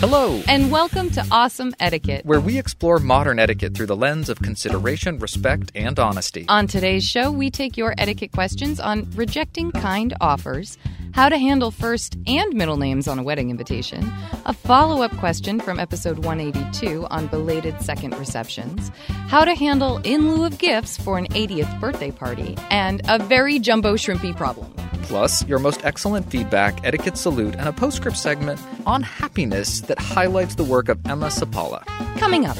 Hello, and welcome to Awesome Etiquette. where we explore modern etiquette through the lens of consideration, respect, and honesty. On today's show, we take your etiquette questions on rejecting kind offers, how to handle first and middle names on a wedding invitation, a follow up question from episode 182 on belated second receptions, how to handle in lieu of gifts for an 80th birthday party, and a very jumbo shrimpy problem. Plus, your most excellent feedback, etiquette salute, and a postscript segment on happiness that highlights the work of Emma Seppälä. Coming up.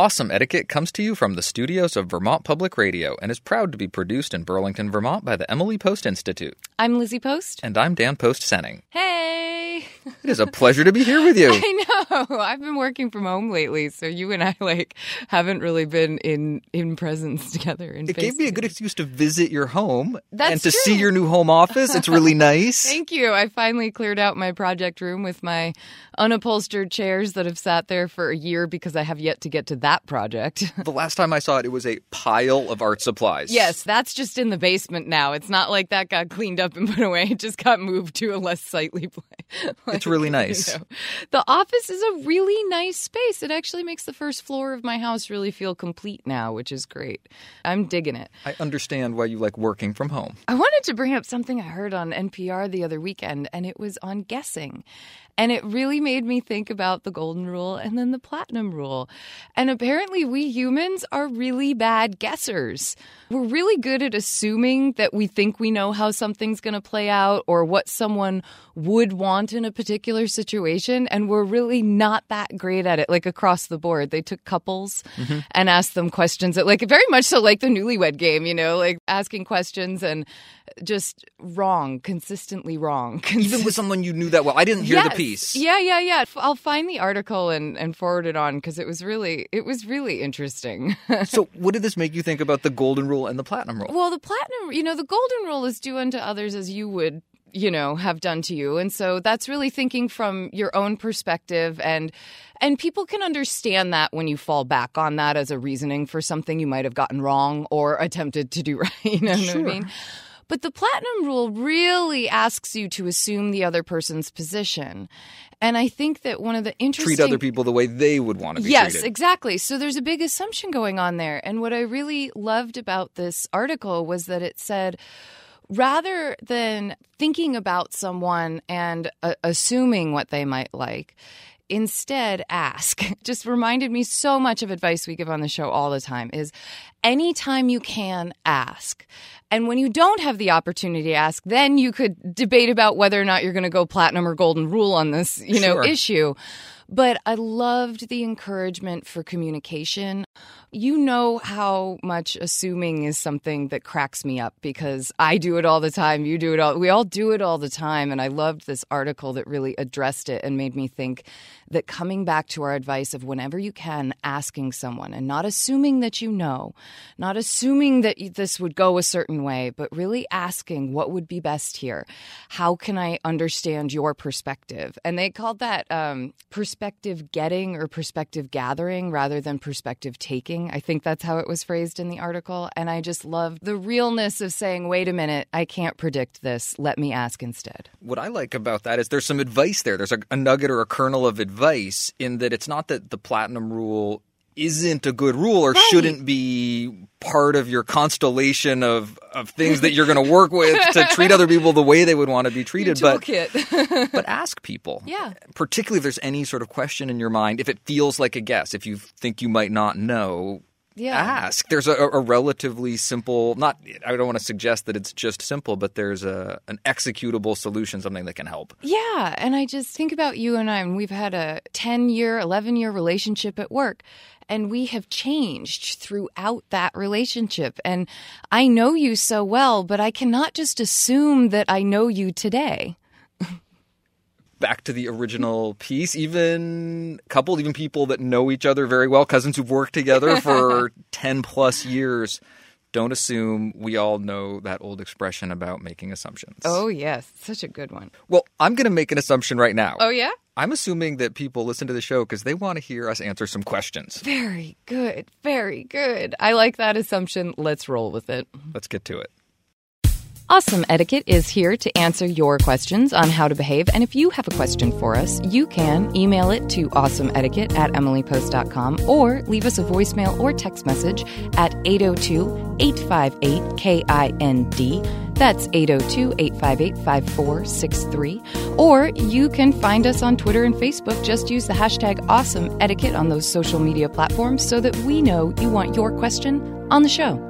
Awesome Etiquette comes to you from the studios of Vermont Public Radio and is proud to be produced in Burlington, Vermont by the Emily Post Institute. I'm Lizzie Post. And I'm Dan Post Senning. Hey! It is a pleasure to be here with you. I know. I've been working from home lately, so you and I like haven't really been in in presence together. In It gave me a good excuse to visit your home That's and to true. see your new home office. It's really nice. Thank you. I finally cleared out my project room with my unupholstered chairs that have sat there for a year because I have yet to get to that project. the last time I saw it, it was a pile of art supplies. yes, that's just in the basement now. It's not like that got cleaned up and put away. It just got moved to a less sightly place. It's really nice. The office is a really nice space. It actually makes the first floor of my house really feel complete now, which is great. I'm digging it. I understand why you like working from home. I wanted to bring up something I heard on NPR the other weekend, and it was on guessing. And it really made me think about the golden rule and then the platinum rule. And apparently, we humans are really bad guessers. We're really good at assuming that we think we know how something's going to play out or what someone would want in a particular situation. And we're really not that great at it, like across the board. They took couples mm-hmm. and asked them questions that, like, very much so like the newlywed game, you know, like asking questions and just wrong, consistently wrong. Even with someone you knew that well. I didn't hear the Yes. Piece. Yeah, yeah, yeah. I'll find the article and, and forward it on because it was really it was really interesting. So, what did this make you think about the golden rule and the platinum rule? well, the platinum, you know, the golden rule is do unto others as you would you know have done to you and so that's really thinking from your own perspective and and people can understand that when you fall back on that as a reasoning for something you might have gotten wrong or attempted to do right you know what i mean But the platinum rule really asks you to assume the other person's position. And I think that one of the interesting Treat other people the way they would want to be Yes, treated. Yes, exactly. So there's a big assumption going on there. And what I really loved about this article was that it said rather than thinking about someone and uh, assuming what they might like, instead ask. Just reminded me so much of advice we give on the show all the time is anytime you can ask. And when you don't have the opportunity to ask, then you could debate about whether or not you're going to go platinum or golden rule on this, you know, Sure. issue. But I loved the encouragement for communication. You know how much assuming is something that cracks me up because I do it all the time. You do it all. We all do it all the time. And I loved this article that really addressed it and made me think that coming back to our advice of whenever you can, asking someone and not assuming that you know, not assuming that this would go a certain way, but really asking what would be best here. How can I understand your perspective? And they called that um, perspective getting or perspective gathering rather than perspective taking. I think that's how it was phrased in the article. And I just loved the realness of saying, wait a minute, I can't predict this. Let me ask instead. What I like about that is there's some advice there. There's a, a nugget or a kernel of advice in that it's not that the platinum rule isn't a good rule or Right. shouldn't be part of your constellation of, of things that you're going to work with to treat other people the way they would want to be Your treated. But but ask people. Yeah. Particularly if there's any sort of question in your mind, if it feels like a guess, if you think you might not know, Yeah. ask. There's a, a relatively simple, not, I don't want to suggest that it's just simple, but there's a, an executable solution, something that can help. Yeah. And I just think about you and I, and we've had a 10 year, 11 year relationship at work. And we have changed throughout that relationship. And I know you so well, but I cannot just assume that I know you today. Back to the original piece, even a couple, even people that know each other very well, cousins who've worked together for 10 plus years, don't assume we all know that old expression about making assumptions. Oh, yes. Such a good one. Well, I'm going to make an assumption right now. Oh, yeah? I'm assuming that people listen to the show because they want to hear us answer some questions. Very good. Very good. I like that assumption. Let's roll with it. Let's get to it. Awesome Etiquette is here to answer your questions on how to behave. And if you have a question for us, you can email it to awesomeetiquette at emilypost.com or leave us a voicemail or text message at 802 858 KIND. That's 802 858 5463. Or you can find us on Twitter and Facebook. Just use the hashtag awesome etiquette on those social media platforms so that we know you want your question on the show.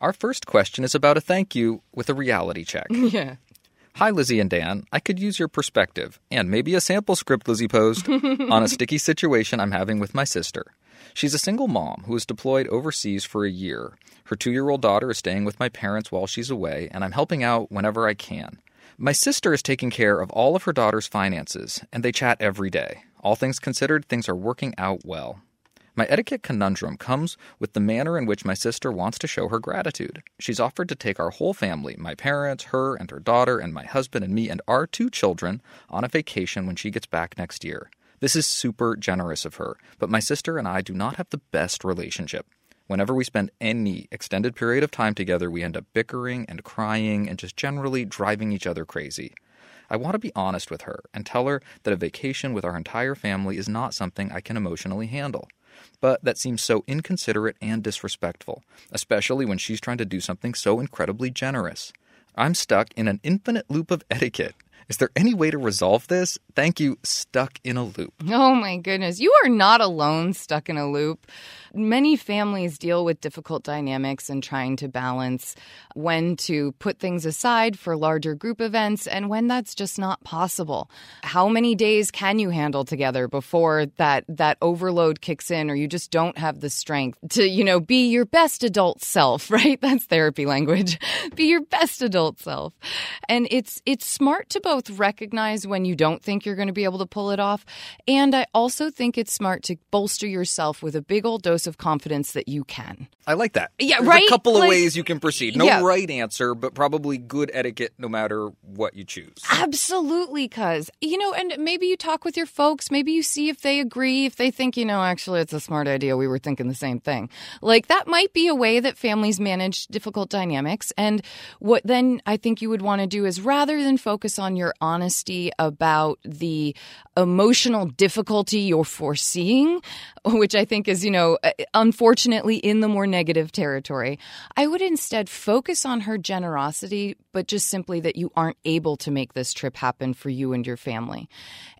Our first question is about a thank you with a reality check. Yeah. Hi, Lizzie and Dan. I could use your perspective and maybe a sample script Lizzie posed on a sticky situation I'm having with my sister. She's a single mom who is deployed overseas for a year. Her two year old daughter is staying with my parents while she's away, and I'm helping out whenever I can. My sister is taking care of all of her daughter's finances, and they chat every day. All things considered, things are working out well. My etiquette conundrum comes with the manner in which my sister wants to show her gratitude. She's offered to take our whole family my parents, her, and her daughter, and my husband and me, and our two children on a vacation when she gets back next year. This is super generous of her, but my sister and I do not have the best relationship. Whenever we spend any extended period of time together, we end up bickering and crying and just generally driving each other crazy. I want to be honest with her and tell her that a vacation with our entire family is not something I can emotionally handle. But that seems so inconsiderate and disrespectful, especially when she's trying to do something so incredibly generous. I'm stuck in an infinite loop of etiquette Is there any way to resolve this? Thank you, stuck in a loop. Oh my goodness. You are not alone stuck in a loop. Many families deal with difficult dynamics and trying to balance when to put things aside for larger group events and when that's just not possible. How many days can you handle together before that that overload kicks in or you just don't have the strength to, you know, be your best adult self, right? That's therapy language. be your best adult self. And it's it's smart to both recognize when you don't think you're going to be able to pull it off and I also think it's smart to bolster yourself with a big old dose of confidence that you can. I like that. Yeah, There's right? a couple of Like- ways you can proceed. No Yeah. right answer, but probably good etiquette no matter what you choose. Absolutely, cuz. You know, and maybe you talk with your folks, maybe you see if they agree, if they think, you know, actually it's a smart idea, we were thinking the same thing. Like that might be a way that families manage difficult dynamics. And what then I think you would want to do is rather than focus on your honesty about the emotional difficulty you're foreseeing, which I think is, you know, uh, unfortunately in the more negative territory, I would instead focus on her generosity, but just simply that you aren't able to make this trip happen for you and your family.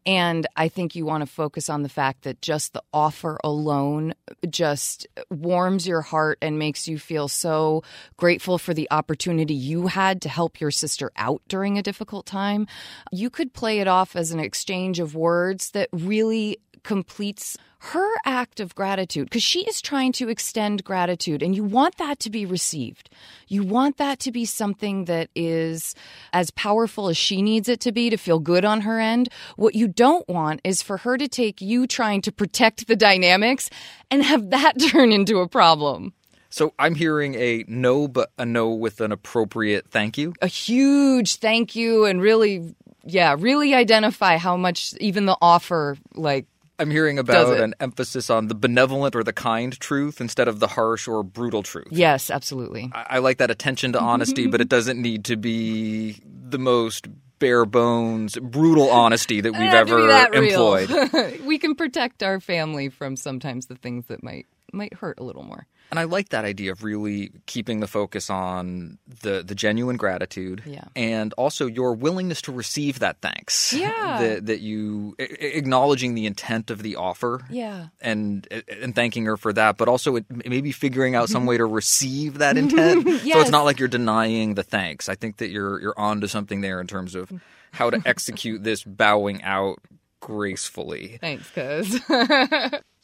And I think you want to focus on the fact that just the offer alone just warms your heart and makes you feel so grateful for the opportunity you had to help your sister out during a difficult time. You could play it off as an exchange of words that really completes her act of gratitude because she is trying to extend gratitude and you want that to be received. You want that to be something that is as powerful as she needs it to be to feel good on her end. What you don't want is for her to take you trying to protect the dynamics and have that turn into a problem. So I'm hearing a no, but a no with an appropriate thank you. A huge thank you and really, yeah, really identify how much even the offer, like, I'm hearing about an emphasis on the benevolent or the kind truth instead of the harsh or brutal truth. yes, absolutely. I, I like that attention to honesty, mm-hmm. but it doesn't need to be the most bare bones, brutal honesty that we've Doesn't have to be ever that employed. we can protect our family from sometimes the things that might might hurt a little more. And I like that idea of really keeping the focus on the the genuine gratitude, Yeah. and also your willingness to receive that thanks. Yeah. that that you acknowledging the intent of the offer. Yeah. And and thanking her for that, but also it, maybe figuring out some way to receive that intent. So it's not like you're denying the thanks. I think that you're you're onto something there in terms of how to execute this bowing out gracefully. Thanks, cuz.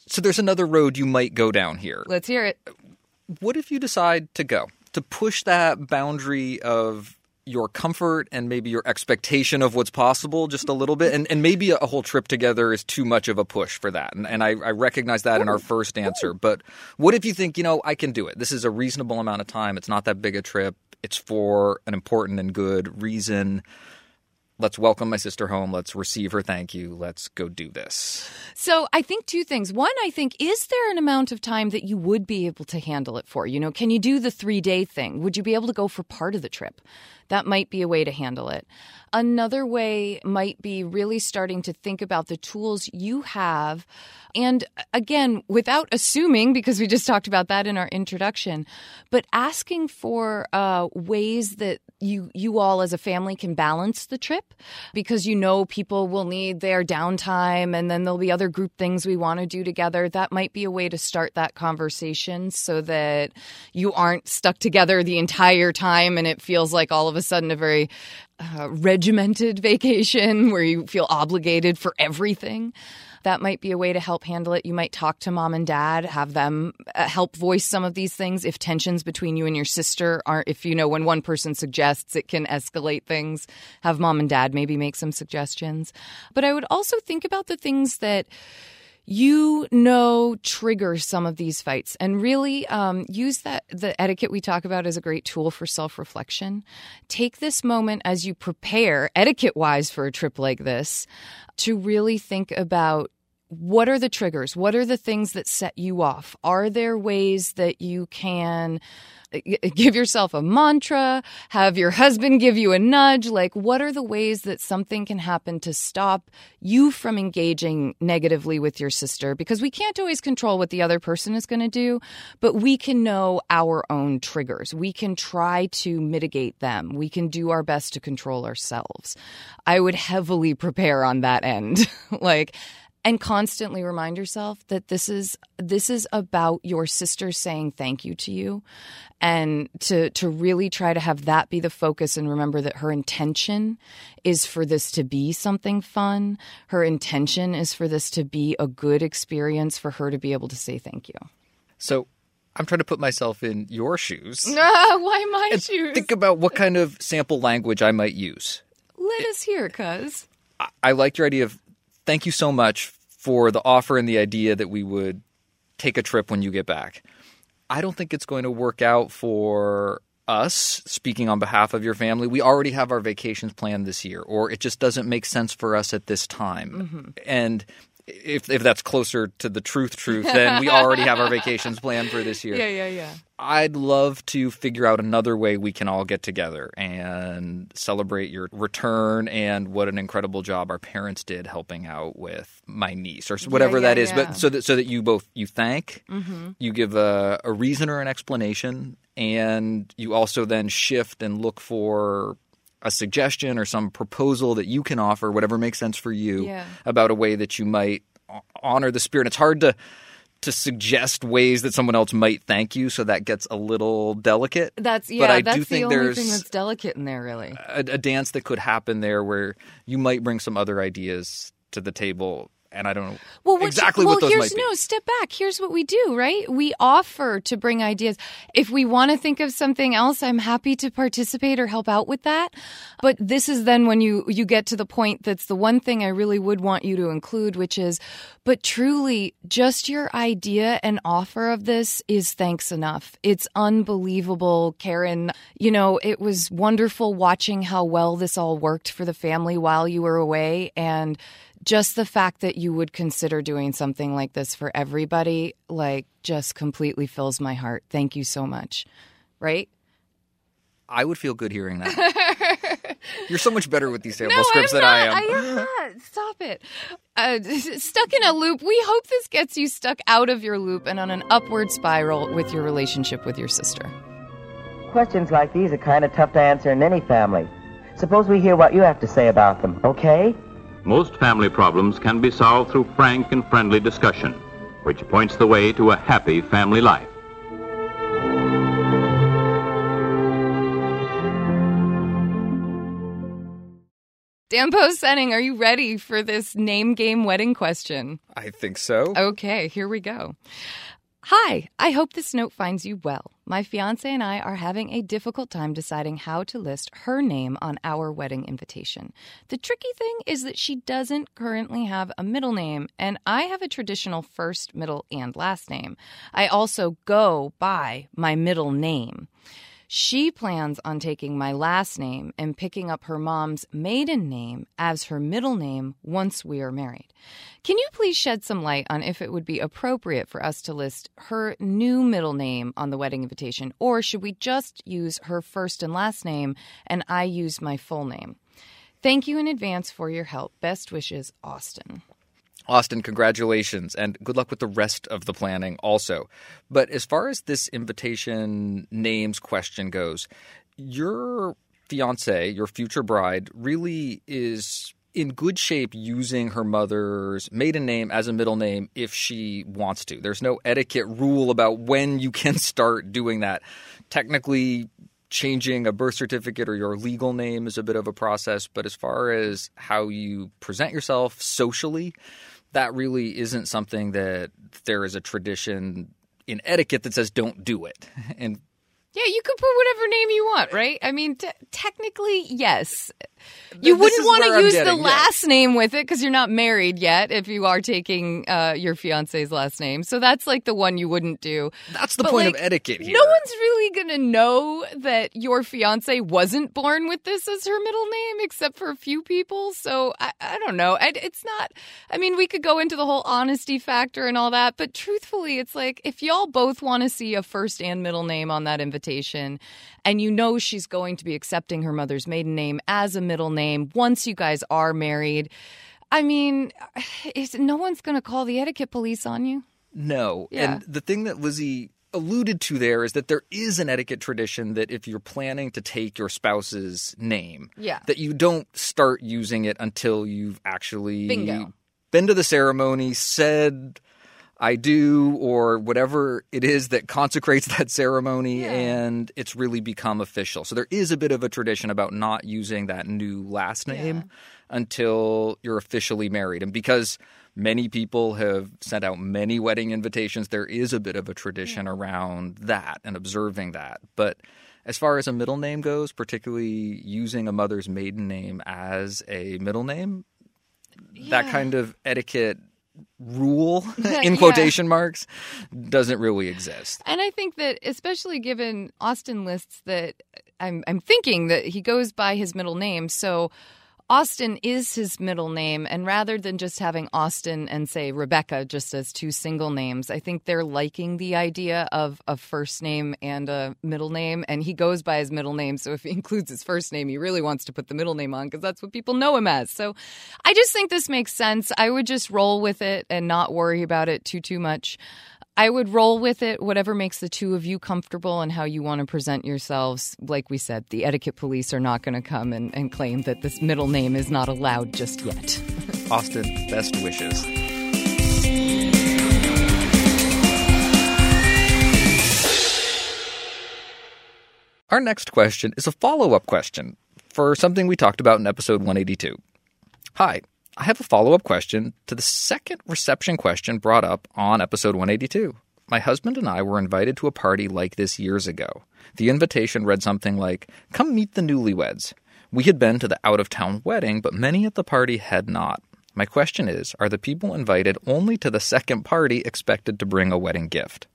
So there's another road you might go down here. Let's hear it. What if you decide to go to push that boundary of your comfort and maybe your expectation of what's possible just a little bit? And, and maybe a whole trip together is too much of a push for that. And, and I, I recognize that in our first answer. But what if you think you know i can do it? This is a reasonable amount of time. It's not that big a trip. It's for an important and good reason let's welcome my sister home let's receive her thank you let's go do this So I think two things. One, I think, is there an amount of time that you would be able to handle it for? You know, can you do the three day thing? Would you be able to go for part of the trip? That might be a way to handle it. Another way might be really starting to think about the tools you have. And again, without assuming, because we just talked about that in our introduction, but asking for uh, ways that you you all as a family can balance the trip, because you know people will need their downtime, and then there'll be other group things we want to do together. That might be a way to start that conversation, so that you aren't stuck together the entire time, and it feels like all of a sudden a very uh, regimented vacation where you feel obligated for everything. That might be a way to help handle it. You might talk to mom and dad, have them uh, help voice some of these things. If tensions between you and your sister aren't, if you know, when one person suggests it can escalate things, have mom and dad maybe make some suggestions. But I would also think about the things that you know trigger some of these fights and really um, use that the etiquette we talk about as a great tool for self-reflection. Take this moment as you prepare etiquette wise for a trip like this to really think about what are the triggers? What are the things that set you off? Are there ways that you can uh, give yourself a mantra, have your husband give you a nudge. Like, what are the ways that something can happen to stop you from engaging negatively with your sister? Because we can't always control what the other person is going to do, but we can know our own triggers. We can try to mitigate them. We can do our best to control ourselves. I would heavily prepare on that end. like, and constantly remind yourself that this is this is about your sister saying thank you to you and to to really try to have that be the focus and remember that her intention is for this to be something fun her intention is for this to be a good experience for her to be able to say thank you so I'm trying to put myself in your shoes. Ah, why my shoes? Think about what kind of sample language I might use. Let us hear, cuz. I, I like your idea of thank you so much for the offer and the idea that we would take a trip when you get back. I don't think it's going to work out for us, speaking on behalf of your family. We already have our vacations planned this year, or it just doesn't make sense for us at this time. Mm-hmm. And if if that's closer to the truth truth then we already have our vacations planned for this year yeah yeah yeah i'd love to figure out another way we can all get together and celebrate your return and what an incredible job our parents did helping out with my niece or whatever yeah, yeah, that is yeah. but so that so that you both you thank mm-hmm. you give a, a reason or an explanation and you also then shift and look for a suggestion or some proposal that you can offer, whatever makes sense for you, Yeah. about a way that you might honor the spirit. It's hard to to suggest ways that someone else might thank you, so that gets a little delicate. That's yeah. but I that's do the think only there's thing that's delicate in there, really. a, a dance that could happen there where you might bring some other ideas to the table. And I don't know Well, what exactly you, well, what those here's might be. no step back. Here's what we do, right? We offer to bring ideas. If we want to think of something else, I'm happy to participate or help out with that. But this is then when you you get to the point that's the one thing I really would want you to include, which is, but truly, just your idea and offer of this is thanks enough. It's unbelievable, Karen. You know, it was wonderful watching how well this all worked for the family while you were away, and just the fact that you would consider doing something like this for everybody, like, just completely fills my heart. Thank you so much. Right? I would feel good hearing that. You're so much better with these sample no, scripts I'm than not. I am. I am not. Stop it. Uh, stuck in a loop. We hope this gets you stuck out of your loop and on an upward spiral with your relationship with your sister. Questions like these are kind of tough to answer in any family. Suppose we hear what you have to say about them, okay? Most family problems can be solved through frank and friendly discussion, which points the way to a happy family life. Dan Senning, are you ready for this name game wedding question? I think so. Okay, here we go. Hi, I hope this note finds you well. My fiance and I are having a difficult time deciding how to list her name on our wedding invitation. The tricky thing is that she doesn't currently have a middle name, and I have a traditional first, middle, and last name. I also go by my middle name. She plans on taking my last name and picking up her mom's maiden name as her middle name once we are married. Can you please shed some light on if it would be appropriate for us to list her new middle name on the wedding invitation, or should we just use her first and last name and I use my full name? Thank you in advance for your help. Best wishes, Austin. Austin, congratulations and good luck with the rest of the planning also. But as far as this invitation names question goes, your fiance, your future bride, really is in good shape using her mother's maiden name as a middle name if she wants to. There's no etiquette rule about when you can start doing that. Technically, changing a birth certificate or your legal name is a bit of a process, but as far as how you present yourself socially, that really isn't something that there is a tradition in etiquette that says don't do it. And Yeah, you could put whatever name you want, right? I mean, t- technically, yes. You This wouldn't want to use the getting, yeah. last name with it because you're not married yet if you are taking uh, your fiance's last name. So that's like the one you wouldn't do. That's the But, point like, of etiquette here. No one's really going to know that your fiance wasn't born with this as her middle name except for a few people. So I, I don't know. I, it's not, I mean, we could go into the whole honesty factor and all that, but truthfully, it's like if y'all both want to see a first and middle name on that invitation, and you know she's going to be accepting her mother's maiden name as a middle name once you guys are married. I mean, it's, no one's going to call the etiquette police on you. No. Yeah. And the thing that Lizzie alluded to there is that there is an etiquette tradition that if you're planning to take your spouse's name, Yeah. that you don't start using it until you've actually Bingo. been to the ceremony, said I do or whatever it is that consecrates that ceremony Yeah. and it's really become official. So there is a bit of a tradition about not using that new last name until you're officially married. And because many people have sent out many wedding invitations, there is a bit of a tradition around that and observing that. But as far as a middle name goes, particularly using a mother's maiden name as a middle name, that kind of etiquette rule in quotation marks doesn't really exist. And I think that especially given Austin lists that I'm I'm thinking that he goes by his middle name. So Austin is his middle name and rather than just having Austin and say Rebecca just as two single names, I think they're liking the idea of a first name and a middle name and he goes by his middle name. So if he includes his first name, he really wants to put the middle name on because that's what people know him as. So I just think this makes sense. I would just roll with it and not worry about it too too much. I would roll with it, whatever makes the two of you comfortable and how you want to present yourselves. Like we said, the etiquette police are not going to come and, and claim that this middle name is not allowed just yet. Austin, best wishes. Our next question is a follow up question for something we talked about in episode 182. Hi, I have a follow up question to the second reception question brought up on episode 182. My husband and I were invited to a party like this years ago. The invitation read something like, Come meet the newlyweds. We had been to the out of town wedding, but many at the party had not. My question is Are the people invited only to the second party expected to bring a wedding gift?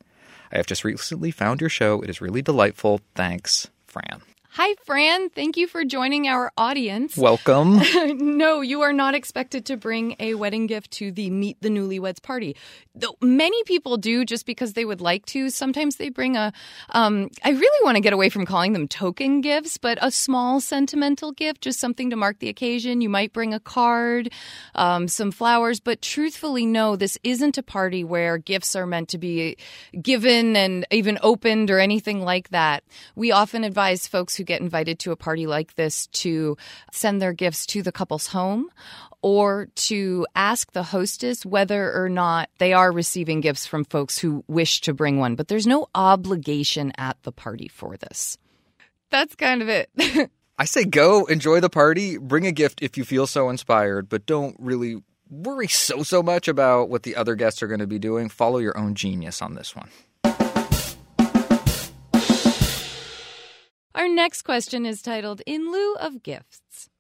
I have just recently found your show. It is really delightful. Thanks, Fran. Hi, Fran. Thank you for joining our audience. Welcome. no, you are not expected to bring a wedding gift to the Meet the Newlyweds party. Though many people do just because they would like to. Sometimes they bring a, um, I really want to get away from calling them token gifts, but a small sentimental gift, just something to mark the occasion. You might bring a card, um, some flowers, but truthfully, no, this isn't a party where gifts are meant to be given and even opened or anything like that. We often advise folks who get invited to a party like this to send their gifts to the couple's home or to ask the hostess whether or not they are receiving gifts from folks who wish to bring one. But there's no obligation at the party for this. That's kind of it. I say go, enjoy the party, bring a gift if you feel so inspired, but don't really worry so, so much about what the other guests are going to be doing. Follow your own genius on this one. Our next question is titled In lieu of gifts.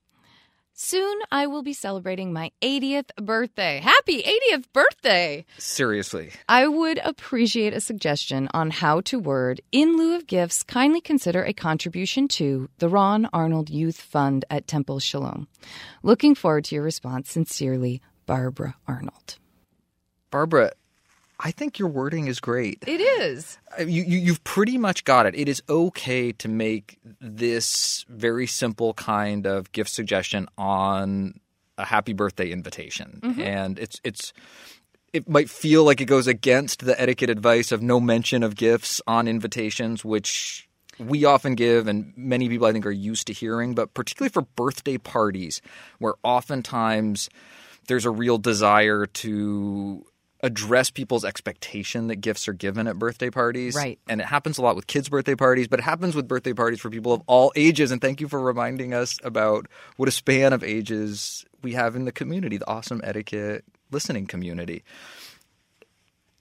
Soon I will be celebrating my 80th birthday. Happy 80th birthday! Seriously. I would appreciate a suggestion on how to word in lieu of gifts. Kindly consider a contribution to the Ron Arnold Youth Fund at Temple Shalom. Looking forward to your response. Sincerely, Barbara Arnold. Barbara, I think your wording is great. It is. Uh, You, you, you've pretty much got it. It is okay to make this very simple kind of gift suggestion on a happy birthday invitation, and it's it's it might feel like it goes against the etiquette advice of no mention of gifts on invitations, which we often give and many people I think are used to hearing, but particularly for birthday parties, where oftentimes there's a real desire to address people's expectation that gifts are given at birthday parties. Right. And it happens a lot with kids' birthday parties, but it happens with birthday parties for people of all ages. And thank you for reminding us about what a span of ages we have in the community, the awesome etiquette listening community.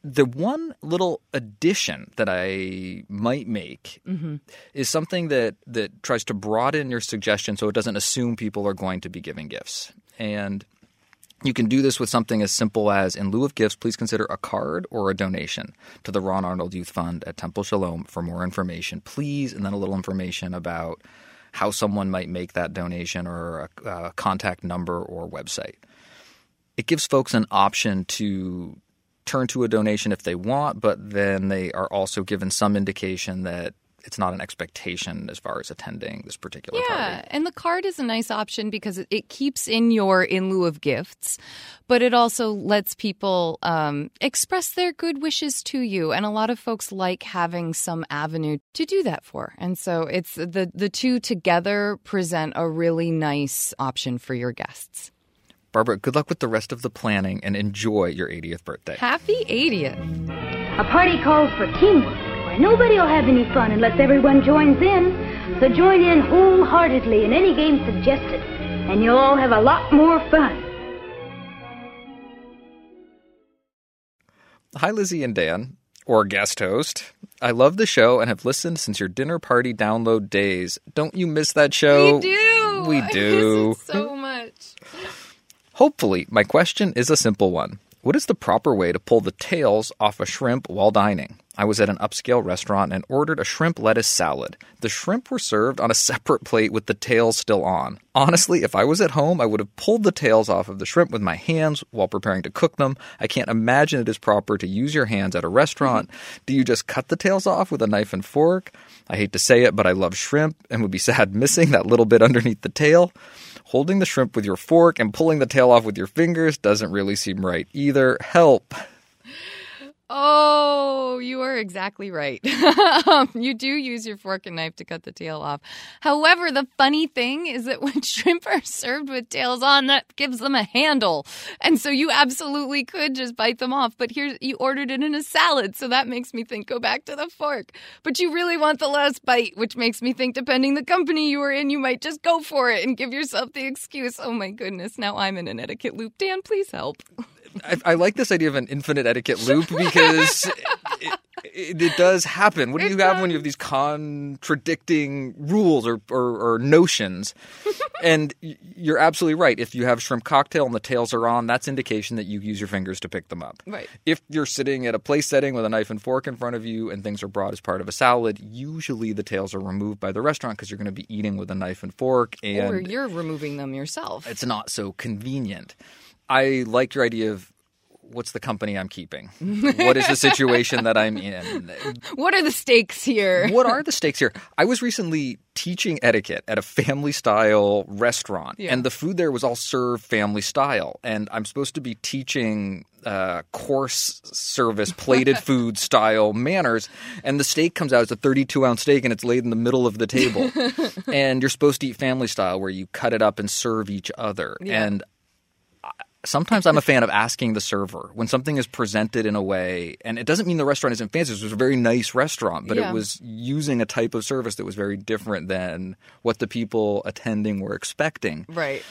the one little addition that I might make mm-hmm. is something that that tries to broaden your suggestion so it doesn't assume people are going to be giving gifts. And you can do this with something as simple as in lieu of gifts, please consider a card or a donation to the Ron Arnold Youth Fund at Temple Shalom for more information, please, and then a little information about how someone might make that donation or a, a contact number or website. It gives folks an option to turn to a donation if they want, but then they are also given some indication that it's not an expectation as far as attending this particular Yeah, party. Yeah, and the card is a nice option because it, it keeps in your in lieu of gifts, but it also lets people um, express their good wishes to you. And a lot of folks like having some avenue to do that for. And so it's the the two together present a really nice option for your guests. Barbara, good luck with the rest of the planning and enjoy your 80th birthday. Happy 80th. A party calls for teamwork, where nobody will have any fun unless everyone joins in. So join in wholeheartedly in any game suggested, and you'll all have a lot more fun. Hi, Lizzie and Dan, or guest host. I love the show and have listened since your dinner party download days. Don't you miss that show? We do. We I do. miss it so much. Hopefully, my question is a simple one. What is the proper way to pull the tails off a shrimp while dining? I was at an upscale restaurant and ordered a shrimp lettuce salad. The shrimp were served on a separate plate with the tails still on. Honestly, if I was at home, I would have pulled the tails off of the shrimp with my hands while preparing to cook them. I can't imagine it is proper to use your hands at a restaurant. Mm-hmm. Do you just cut the tails off with a knife and fork? I hate to say it, but I love shrimp and would be sad missing that little bit underneath the tail. Holding the shrimp with your fork and pulling the tail off with your fingers doesn't really seem right either. Help. Oh, you are exactly right. um, you do use your fork and knife to cut the tail off. However, the funny thing is that when shrimp are served with tails on, that gives them a handle. And so you absolutely could just bite them off. But here, you ordered it in a salad. So that makes me think go back to the fork. But you really want the last bite, which makes me think depending the company you were in, you might just go for it and give yourself the excuse. Oh my goodness, now I'm in an etiquette loop. Dan, please help. I, I like this idea of an infinite etiquette loop because it, it, it does happen. What do you have when you have these contradicting rules or, or, or notions? and you're absolutely right. If you have shrimp cocktail and the tails are on, that's indication that you use your fingers to pick them up. Right. If you're sitting at a place setting with a knife and fork in front of you and things are brought as part of a salad, usually the tails are removed by the restaurant because you're going to be eating with a knife and fork. And or you're removing them yourself. it's not so convenient. I like your idea of what's the company I'm keeping? what is the situation that I'm in? What are the stakes here? What are the stakes here? I was recently teaching etiquette at a family style restaurant, Yeah. and the food there was all served family style. And I'm supposed to be teaching uh, course service plated food style manners, and the steak comes out as a 32 ounce steak, and it's laid in the middle of the table. and you're supposed to eat family style, where you cut it up and serve each other. Yeah. And sometimes I'm a fan of asking the server when something is presented in a way, and it doesn't mean the restaurant isn't fancy. It was a very nice restaurant, but Yeah. it was using a type of service that was very different than what the people attending were expecting. Right.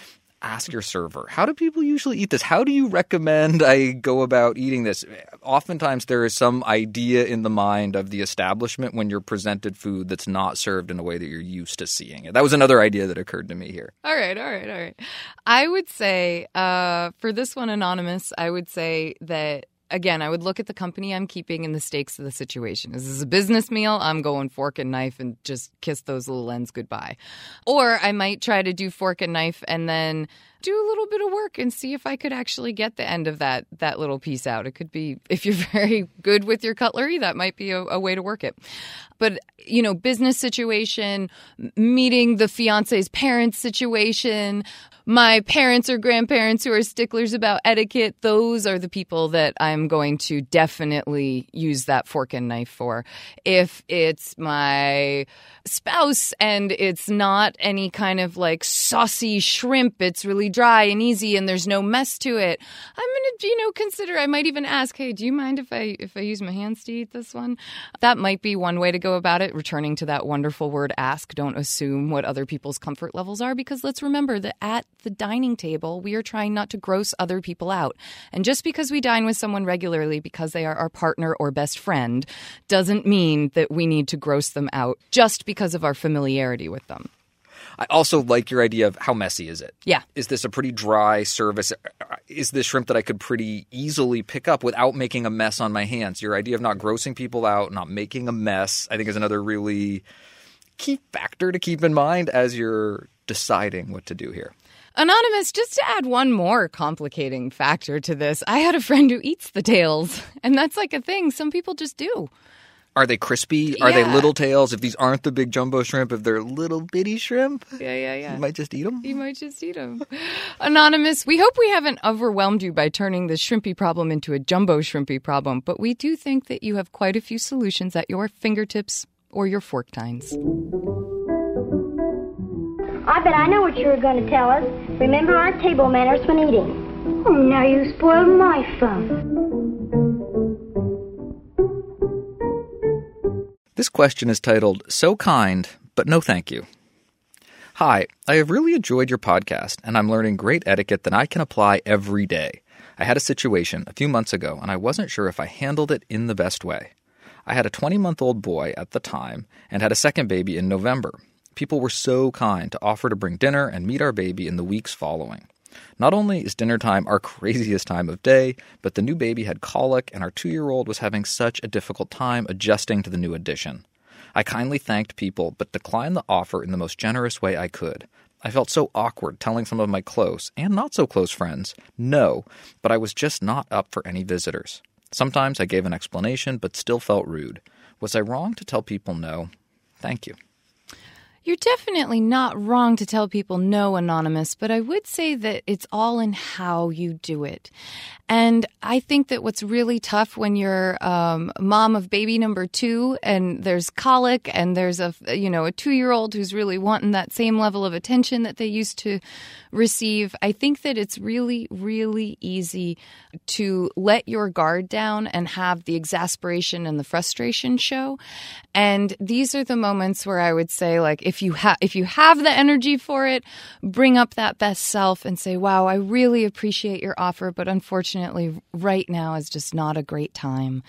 Ask your server, how do people usually eat this? How do you recommend I go about eating this? Oftentimes, there is some idea in the mind of the establishment when you're presented food that's not served in a way that you're used to seeing it. That was another idea that occurred to me here. All right, all right, all right. I would say uh, for this one, anonymous, I would say that again, I would look at the company I'm keeping and the stakes of the situation. Is this a business meal? I'm going fork and knife and just kiss those little ends goodbye. Or I might try to do fork and knife and then do a little bit of work and see if I could actually get the end of that that little piece out. It could be if you're very good with your cutlery, that might be a, a way to work it. But you know, business situation, meeting the fiance's parents situation, my parents or grandparents who are sticklers about etiquette, those are the people that I'm going to definitely use that fork and knife for. If it's my spouse and it's not any kind of like saucy shrimp, it's really dry and easy and there's no mess to it, I'm going to, you know, consider I might even ask, "Hey, do you mind if I if I use my hands to eat this one?" That might be one way to go about it, returning to that wonderful word ask. Don't assume what other people's comfort levels are because let's remember that at the dining table, we are trying not to gross other people out. And just because we dine with someone regularly because they are our partner or best friend doesn't mean that we need to gross them out just because of our familiarity with them. I also like your idea of how messy is it? Yeah. Is this a pretty dry service? Uh, is this shrimp that I could pretty easily pick up without making a mess on my hands? Your idea of not grossing people out, not making a mess, I think is another really key factor to keep in mind as you're deciding what to do here. Anonymous, just to add one more complicating factor to this, I had a friend who eats the tails, and that's like a thing some people just do. Are they crispy? Are they little tails? If these aren't the big jumbo shrimp, if they're little bitty shrimp, Yeah, yeah, yeah. you might just eat them. You might just eat them. Anonymous, we hope we haven't overwhelmed you by turning the shrimpy problem into a jumbo shrimpy problem, but we do think that you have quite a few solutions at your fingertips or your fork tines. I bet I know what you were going to tell us. Remember our table manners when eating. Oh, now you spoiled my fun. This question is titled So Kind, but No Thank You. Hi, I have really enjoyed your podcast, and I'm learning great etiquette that I can apply every day. I had a situation a few months ago, and I wasn't sure if I handled it in the best way. I had a 20 month old boy at the time and had a second baby in November. People were so kind to offer to bring dinner and meet our baby in the weeks following. Not only is dinner time our craziest time of day, but the new baby had colic and our two year old was having such a difficult time adjusting to the new addition. I kindly thanked people, but declined the offer in the most generous way I could. I felt so awkward telling some of my close and not so close friends no, but I was just not up for any visitors. Sometimes I gave an explanation, but still felt rude. Was I wrong to tell people no? Thank you. You're definitely not wrong to tell people no, Anonymous, but I would say that it's all in how you do it. And I think that what's really tough when you're um, mom of baby number two and there's colic and there's a you know a two year old who's really wanting that same level of attention that they used to receive. I think that it's really really easy to let your guard down and have the exasperation and the frustration show. And these are the moments where I would say like if you have if you have the energy for it, bring up that best self and say, "Wow, I really appreciate your offer, but unfortunately right now is just not a great time."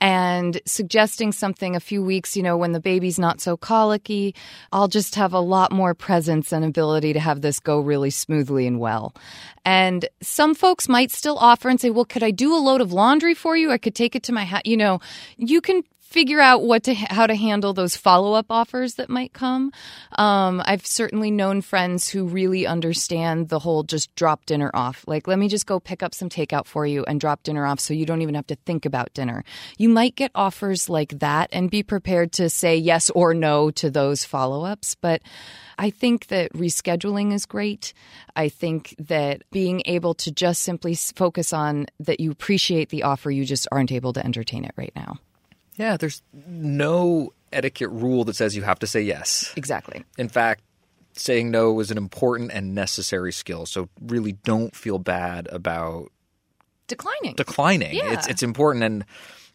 And suggesting something a few weeks, you know, when the baby's not so colicky, I'll just have a lot more presence and ability to have this go really smoothly and well. And some folks might still offer and say, "Well, could I do a load of laundry for you? I could take it to my house." You know, you can figure out what to how to handle those follow up offers that might come. Um, I've certainly known friends who really understand the whole just drop dinner off. Like, let me just go pick up some takeout for you and drop dinner off, so you don't even have to think about dinner. You might get offers like that, and be prepared to say yes or no to those follow ups. But I think that rescheduling is great. I think that being able to just simply focus on that you appreciate the offer, you just aren't able to entertain it right now. Yeah, there's no etiquette rule that says you have to say yes. Exactly. In fact, saying no is an important and necessary skill. So really don't feel bad about Declining. declining. Yeah. It's it's important and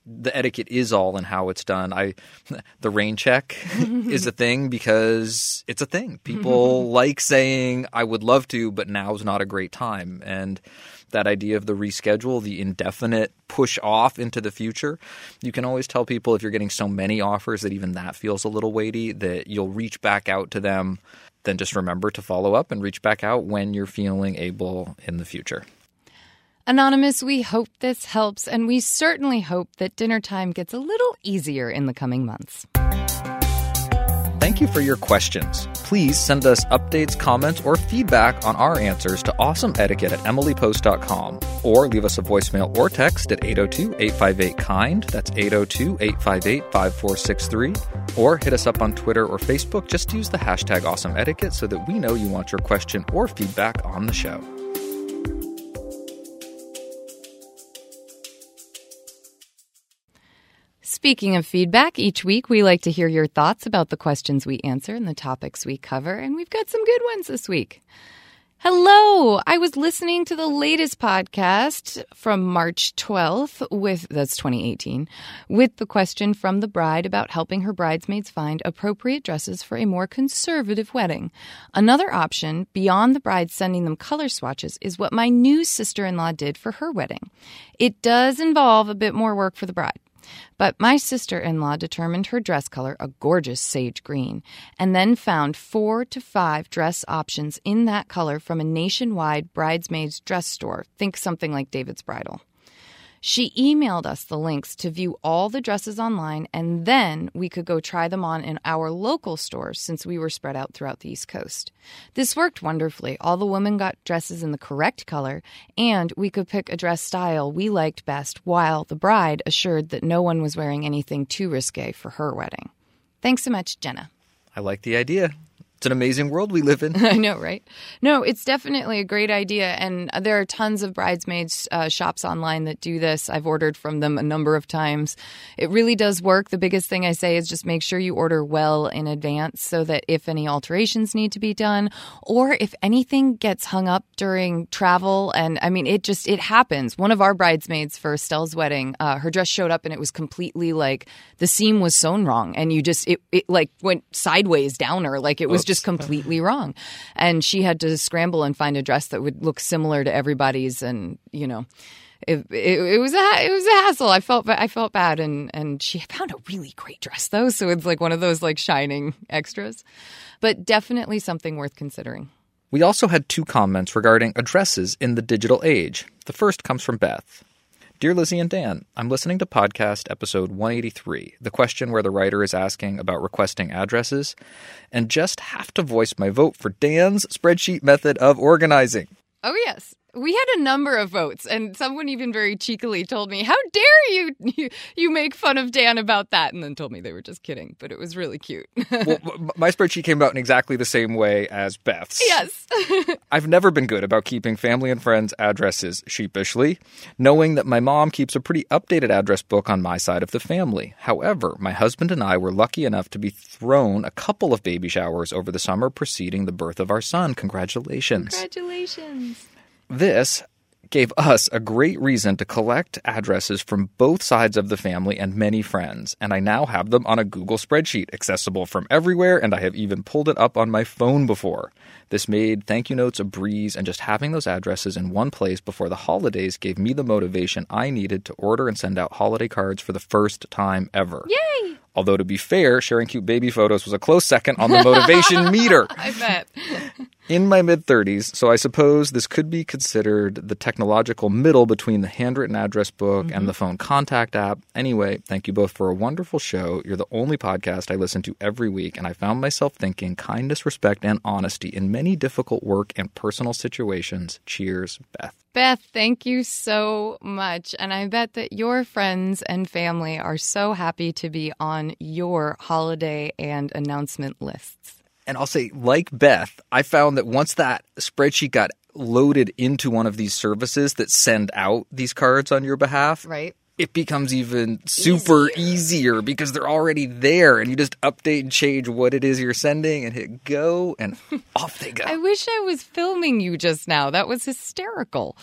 the etiquette is all in how it's done. I the rain check is a thing because it's a thing. People like saying I would love to, but now is not a great time. And that idea of the reschedule, the indefinite push off into the future, you can always tell people if you're getting so many offers that even that feels a little weighty that you'll reach back out to them. Then just remember to follow up and reach back out when you're feeling able in the future. Anonymous, we hope this helps, and we certainly hope that dinner time gets a little easier in the coming months. Thank you for your questions. Please send us updates, comments, or feedback on our answers to awesomeetiquette at emilypost.com or leave us a voicemail or text at 802 858 KIND. That's 802 858 5463. Or hit us up on Twitter or Facebook. Just use the hashtag awesomeetiquette so that we know you want your question or feedback on the show. Speaking of feedback, each week we like to hear your thoughts about the questions we answer and the topics we cover, and we've got some good ones this week. Hello. I was listening to the latest podcast from March 12th with, that's 2018, with the question from the bride about helping her bridesmaids find appropriate dresses for a more conservative wedding. Another option, beyond the bride sending them color swatches, is what my new sister in law did for her wedding. It does involve a bit more work for the bride. But my sister in law determined her dress color, a gorgeous sage green, and then found four to five dress options in that color from a nationwide bridesmaids dress store. Think something like David's Bridal. She emailed us the links to view all the dresses online, and then we could go try them on in our local stores since we were spread out throughout the East Coast. This worked wonderfully. All the women got dresses in the correct color, and we could pick a dress style we liked best while the bride assured that no one was wearing anything too risque for her wedding. Thanks so much, Jenna. I like the idea. It's an amazing world we live in. I know, right? No, it's definitely a great idea. And there are tons of bridesmaids uh, shops online that do this. I've ordered from them a number of times. It really does work. The biggest thing I say is just make sure you order well in advance so that if any alterations need to be done or if anything gets hung up during travel, and I mean, it just, it happens. One of our bridesmaids for Estelle's wedding, uh, her dress showed up and it was completely like the seam was sewn wrong. And you just, it, it like went sideways down her. Like it was just completely wrong. And she had to scramble and find a dress that would look similar to everybody's. And, you know, it, it, it, was a it was a hassle. I felt I felt bad, and and she found a really great dress though, so it's like one of those like shining extras, but definitely something worth considering. We also had two comments regarding addresses in the digital age. The first comes from Beth. Dear Lizzie and Dan, I'm listening to podcast episode 183, the question where the writer is asking about requesting addresses, and just have to voice my vote for Dan's spreadsheet method of organizing. Oh, yes we had a number of votes, and someone even very cheekily told me, "How dare you, you you make fun of Dan about that?" And then told me they were just kidding, but it was really cute. well, my spreadsheet came out in exactly the same way as Beth's. Yes, I've never been good about keeping family and friends' addresses sheepishly, knowing that my mom keeps a pretty updated address book on my side of the family. However, my husband and I were lucky enough to be thrown a couple of baby showers over the summer preceding the birth of our son. Congratulations! Congratulations. This gave us a great reason to collect addresses from both sides of the family and many friends, and I now have them on a Google spreadsheet accessible from everywhere, and I have even pulled it up on my phone before. This made thank you notes a breeze, and just having those addresses in one place before the holidays gave me the motivation I needed to order and send out holiday cards for the first time ever. Yay! Although, to be fair, sharing cute baby photos was a close second on the motivation meter. I bet. In my mid 30s, so I suppose this could be considered the technological middle between the handwritten address book mm-hmm. and the phone contact app. Anyway, thank you both for a wonderful show. You're the only podcast I listen to every week, and I found myself thinking kindness, respect, and honesty in many difficult work and personal situations. Cheers, Beth. Beth, thank you so much. And I bet that your friends and family are so happy to be on your holiday and announcement lists. And I'll say, like Beth, I found that once that spreadsheet got loaded into one of these services that send out these cards on your behalf, right? it becomes even super easier. easier. because they're already there and you just update and change what it is you're sending and hit go and off they go. I wish I was filming you just now. That was hysterical.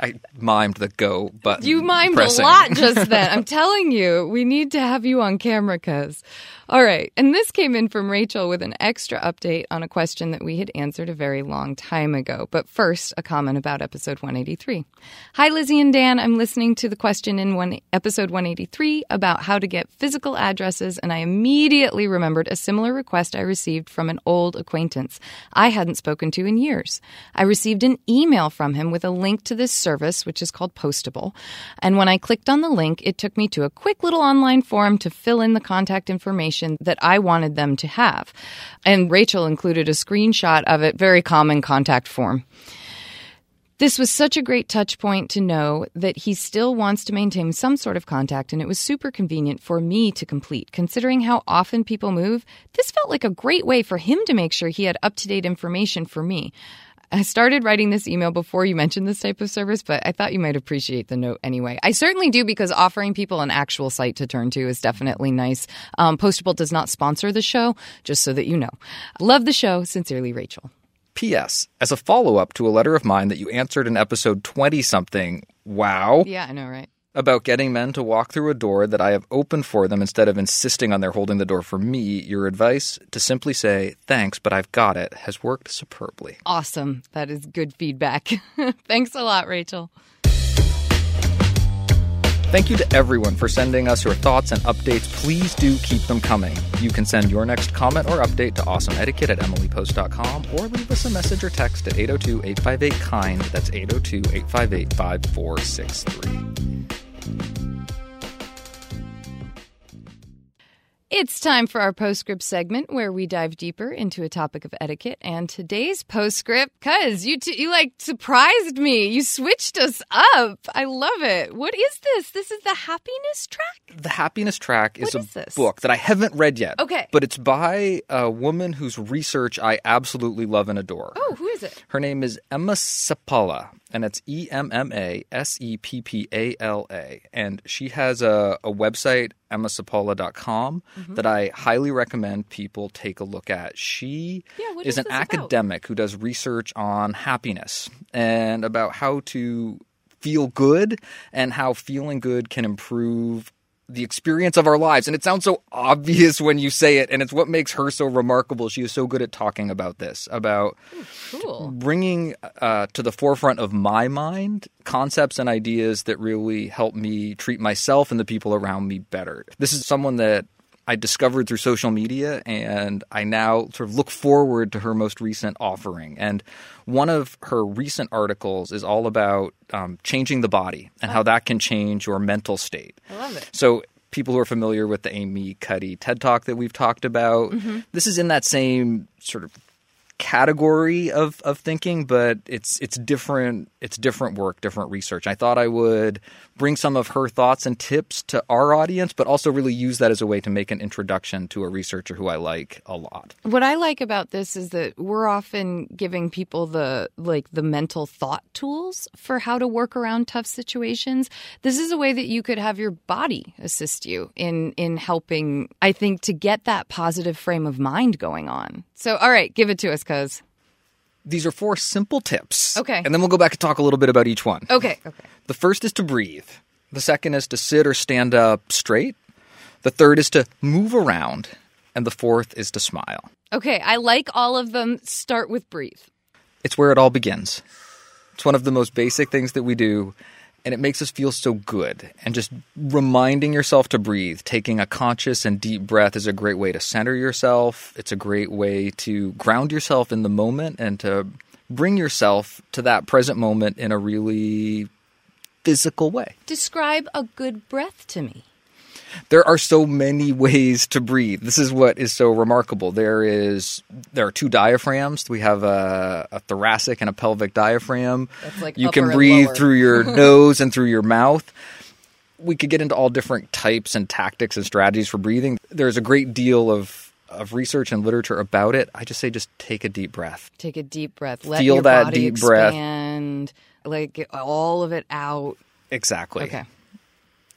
I mimed the go button. You mimed pressing. a lot just then. I'm telling you, we need to have you on camera cuz. All right. And this came in from Rachel with an extra update on a question that we had answered a very long time ago. But first, a comment about episode 183. Hi Lizzie and Dan, I'm listening to the question in one episode 183 about how to get physical addresses, and I immediately remembered a similar request I received from an old acquaintance I hadn't spoken to in years. I received an email from him with a link to this service, which is called Postable. And when I clicked on the link, it took me to a quick little online form to fill in the contact information that I wanted them to have. And Rachel included a screenshot of it, very common contact form. This was such a great touch point to know that he still wants to maintain some sort of contact, and it was super convenient for me to complete. Considering how often people move, this felt like a great way for him to make sure he had up to date information for me. I started writing this email before you mentioned this type of service, but I thought you might appreciate the note anyway. I certainly do because offering people an actual site to turn to is definitely nice. Um, Postable does not sponsor the show, just so that you know. Love the show. Sincerely, Rachel. P.S. As a follow up to a letter of mine that you answered in episode 20 something, wow, Yeah, I know, right? About getting men to walk through a door that I have opened for them instead of insisting on their holding the door for me, your advice to simply say, thanks, but I've got it, has worked superbly. Awesome. That is good feedback. Thanks a lot, Rachel. Thank you to everyone for sending us your thoughts and updates. Please do keep them coming. You can send your next comment or update to awesomeetiquette at emilypost.com or leave us a message or text at 802 858 KIND. That's 802 858 5463. It's time for our postscript segment where we dive deeper into a topic of etiquette. And today's postscript, cuz you t- you like surprised me. You switched us up. I love it. What is this? This is the happiness track? The Happiness Track is What a this? book that I haven't read yet. Okay. But it's by a woman whose research I absolutely love and adore. Oh, who is it? Her name is Emma Seppälä, and it's E M M A S E P P A L A. And she has a, a website, emmaseppala.com, Mm-hmm. that I highly recommend people take a look at. She Yeah, is is an this about? academic who does research on happiness and about how to feel good and how feeling good can improve the experience of our lives. And it sounds so obvious when you say it, and it's what makes her so remarkable. She is so good at talking about this, about Cool. bringing uh, to the forefront of my mind concepts and ideas that really help me treat myself and the people around me better. This is someone that I discovered through social media, and I now sort of look forward to her most recent offering. And one of her recent articles is all about um, changing the body and how that can change your mental state. I love it. So, people who are familiar with the Amy Cuddy TED Talk that we've talked about, Mm-hmm. this is in that same sort of category of, of thinking, but it's it's different. It's different work, different research. I thought I would bring some of her thoughts and tips to our audience, but also really use that as a way to make an introduction to a researcher who I like a lot. What I like about this is that we're often giving people the like the mental thought tools for how to work around tough situations. This is a way that you could have your body assist you in in helping I think to get that positive frame of mind going on. So all right, give it to us cuz. These are four simple tips. Okay. And then we'll go back and talk a little bit about each one. Okay, okay. The first is to breathe. The second is to sit or stand up straight. The third is to move around. And the fourth is to smile. Okay, I like all of them. Start with breathe. It's where it all begins. It's one of the most basic things that we do, and it makes us feel so good. And just reminding yourself to breathe, taking a conscious and deep breath is a great way to center yourself. It's a great way to ground yourself in the moment and to bring yourself to that present moment in a really physical way. Describe a good breath to me. There are so many ways to breathe. This is what is so remarkable. There is there are two diaphragms. We have a, a thoracic and a pelvic diaphragm. That's like you can breathe through your nose and through your mouth. We could get into all different types and tactics and strategies for breathing. There's a great deal of of research and literature about it. I just say just take a deep breath. Take a deep breath. Let Feel your that body deep breath. expand. Like get all of it out. Exactly. Okay.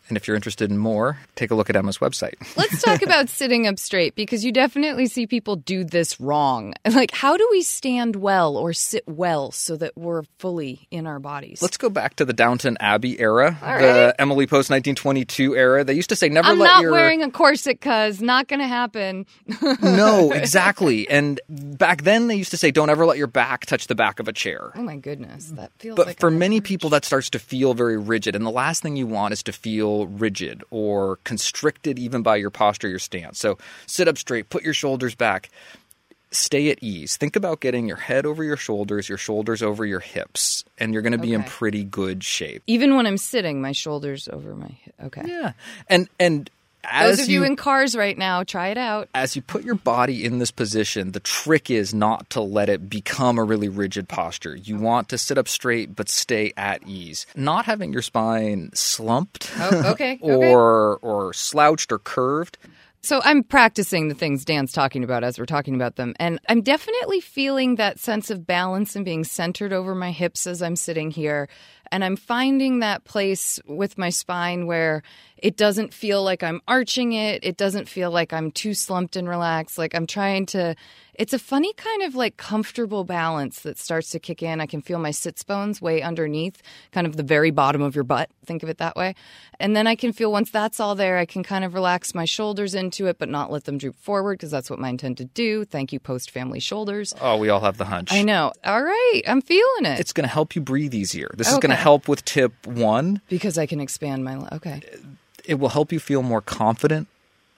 And if you're interested in more, take a look at Emma's website. Let's talk about sitting up straight because you definitely see people do this wrong. Like, how do we stand well or sit well so that we're fully in our bodies? Let's go back to the Downton Abbey era, the. Emily Post 1922 era. They used to say never I'm let not your wearing a corset, cuz not going to happen. no, exactly. And back then they used to say don't ever let your back touch the back of a chair. Oh my goodness, that feels But like for many people, that starts to feel very rigid. And the last thing you want is to feel rigid or constricted even by your posture, your stance. So sit up straight, put your shoulders back, stay at ease. Think about getting your head over your shoulders, your shoulders over your hips, and you're going to be in pretty good shape. even when I'm sitting, my shoulders over my. Okay. Yeah. And, and, as Those of you in cars right now, try it out. as you put your body in this position, the trick is not to let it become a really rigid posture. You want to sit up straight but stay at ease. Not having your spine slumped Oh, okay. okay. or or slouched or curved. So I'm practicing the things Dan's talking about as we're talking about them. And I'm definitely feeling that sense of balance and being centered over my hips as I'm sitting here. And I'm finding that place with my spine where it doesn't feel like I'm arching it. It doesn't feel like I'm too slumped and relaxed. Like I'm trying to, it's a funny kind of like comfortable balance that starts to kick in. I can feel my sits bones way underneath, kind of the very bottom of your butt. Think of it that way. And then I can feel once that's all there, I can kind of relax my shoulders into it, but not let them droop forward because that's what mine tend to do. Thank you, post family shoulders. Oh, we all have the hunch. I know. All right. I'm feeling it. It's going to help you breathe easier. This is going to help with tip one. because I can expand my. Okay. It will help you feel more confident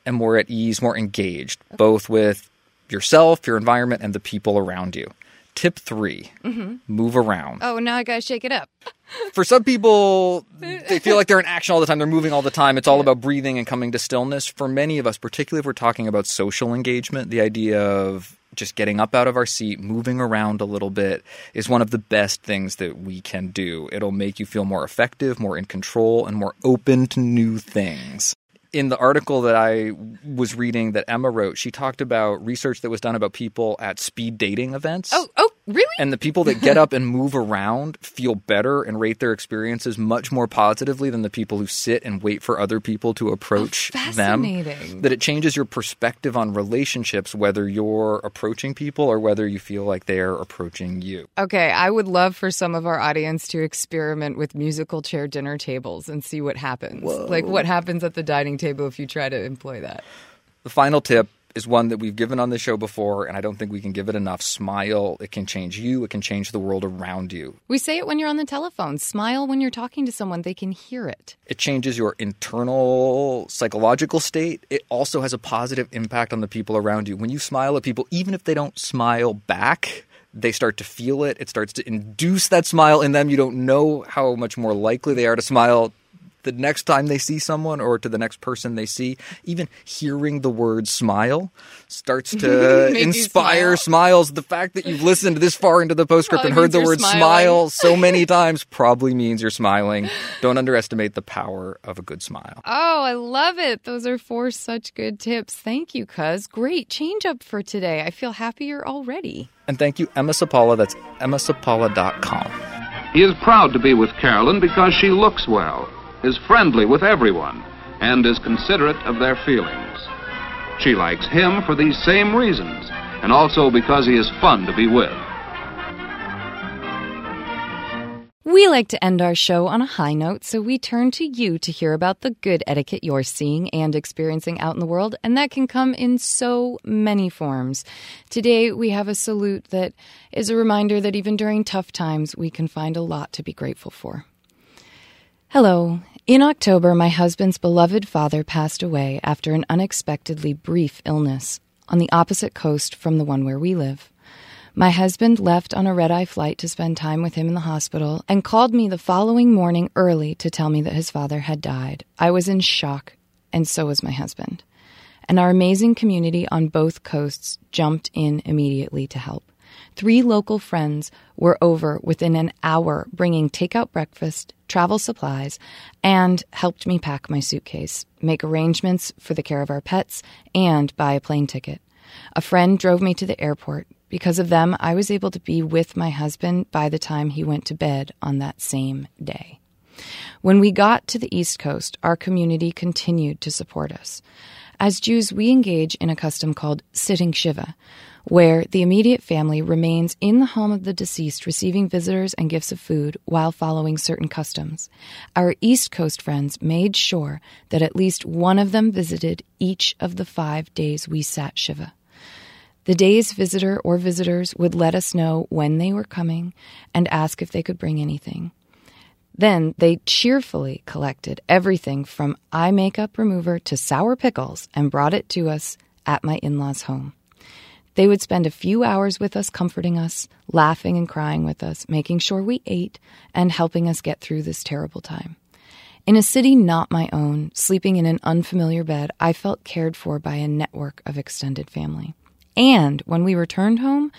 and more at ease, more engaged, both with yourself, your environment, and the people around you. Tip 3 mm-hmm. move around. Oh, now I got to shake it up. For some people, they feel like they're in action all the time. They're moving all the time. It's all about breathing and coming to stillness. For many of us, particularly if we're talking about social engagement, the idea of just getting up out of our seat, moving around a little bit is one of the best things that we can do. It'll make you feel more effective, more in control, and more open to new things. In the article that I was reading that Emma wrote, she talked about research that was done about people at speed dating events. Oh, oh, really? And the people that get up and move around feel better and rate their experiences much more positively than the people who sit and wait for other people to approach oh, them. Oh, fascinating. That it changes your perspective on relationships, whether you're approaching people or whether you feel like they're approaching you. Okay, I would love for some of our audience to experiment with musical chair dinner tables and see what happens. Like what happens at the dining table if you try to employ that. The final tip is one that we've given on the show before, and I don't think we can give it enough. Smile. It can change you, it can change the world around you. We say it when you're on the telephone. Smile when you're talking to someone, they can hear it. It changes your internal psychological state. It also has a positive impact on the people around you. When you smile at people, even if they don't smile back, they start to feel it. It starts to induce that smile in them. You don't know how much more likely they are to smile the next time they see someone or to the next person they see. Even hearing the word smile starts to Make you inspire smiles. The fact that you've listened this far into the postscript and heard the word smiling. smile so many times probably means you're smiling. Don't underestimate the power of a good smile. Oh, I love it. Those are four such good tips. Thank you, cuz. Great change up for today. I feel happier already. And thank you, Emma Seppälä. That's emmaseppala.com. He is proud to be with Carolyn because she looks well, is friendly with everyone, and is considerate of their feelings. She likes him for these same reasons, and also because he is fun to be with. We like to end our show on a high note, so we turn to you to hear about the good etiquette you're seeing and experiencing out in the world, and that can come in so many forms. Today, we have a salute that is a reminder that even during tough times, we can find a lot to be grateful for. Hello. In October, my husband's beloved father passed away after an unexpectedly brief illness on the opposite coast from the one where we live. My husband left on a red eye flight to spend time with him in the hospital and called me the following morning early to tell me that his father had died. I was in shock, and so was my husband. And our amazing community on both coasts jumped in immediately to help. Three local friends were over within an hour bringing takeout breakfast, travel supplies, and helped me pack my suitcase, make arrangements for the care of our pets, and buy a plane ticket. A friend drove me to the airport. Because of them, I was able to be with my husband by the time he went to bed on that same day. When we got to the East Coast, our community continued to support us. As Jews, we engage in a custom called sitting Shiva, where the immediate family remains in the home of the deceased, receiving visitors and gifts of food while following certain customs. Our East Coast friends made sure that at least one of them visited each of the five days we sat Shiva. The day's visitor or visitors would let us know when they were coming and ask if they could bring anything. Then they cheerfully collected everything from eye makeup remover to sour pickles and brought it to us at my in law's home. They would spend a few hours with us, comforting us, laughing and crying with us, making sure we ate, and helping us get through this terrible time. In a city not my own, sleeping in an unfamiliar bed, I felt cared for by a network of extended family. And when we returned home,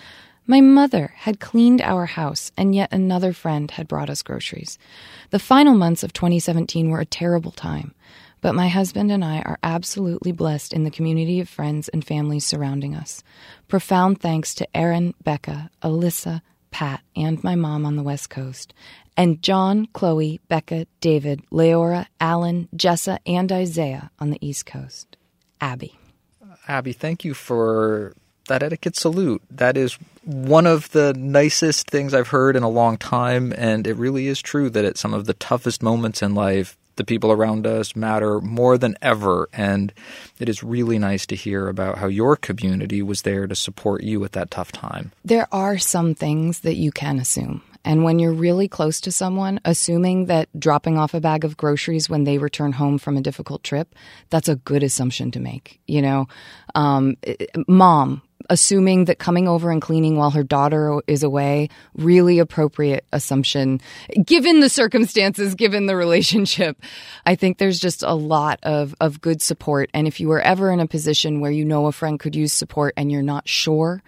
my mother had cleaned our house, and yet another friend had brought us groceries. The final months of 2017 were a terrible time, but my husband and I are absolutely blessed in the community of friends and families surrounding us. Profound thanks to Erin, Becca, Alyssa, Pat, and my mom on the West Coast, and John, Chloe, Becca, David, Leora, Alan, Jessa, and Isaiah on the East Coast. Abby. Abby, thank you for that etiquette salute. That is one of the nicest things I've heard in a long time, and it really is true that at some of the toughest moments in life, the people around us matter more than ever. And it is really nice to hear about how your community was there to support you at that tough time. There are some things that you can assume. And when you're really close to someone, assuming that dropping off a bag of groceries when they return home from a difficult trip, that's a good assumption to make. You know, um, mom, assuming that coming over and cleaning while her daughter is away, really appropriate assumption given the circumstances, given the relationship. I think there's just a lot of, of good support. And if you were ever in a position where you know a friend could use support and you're not sure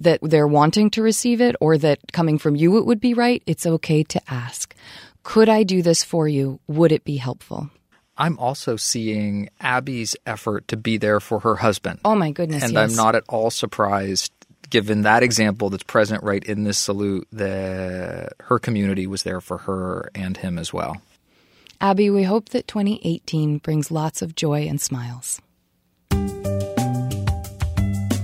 that they're wanting to receive it or that coming from you it would be right, it's okay to ask. Could I do this for you? Would it be helpful? I'm also seeing Abby's effort to be there for her husband. Oh my goodness! And yes. I'm not at all surprised, given that example that's present right in this salute, that her community was there for her and him as well. Abby, we hope that 2018 brings lots of joy and smiles.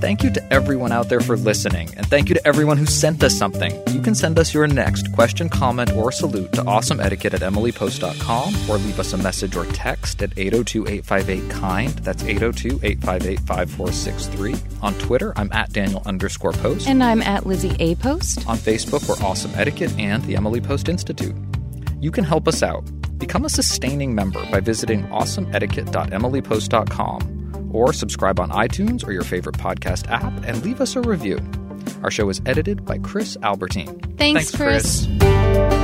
Thank you to everyone out there for listening, and thank you to everyone who sent us something. You can send us your next question, comment, or salute to awesomeetiquette at emilypost.com or leave us a message or text at 802 858 KIND. That's 802 858 5463. On Twitter, I'm at Daniel underscore post. And I'm at Lizzie A. Post. On Facebook, we're Awesome Etiquette and the Emily Post Institute. You can help us out. Become a sustaining member by visiting awesomeetiquette.emilypost.com or subscribe on iTunes or your favorite podcast app and leave us a review. Our show is edited by Chris Albertine. Thanks, Thanks Chris. Chris.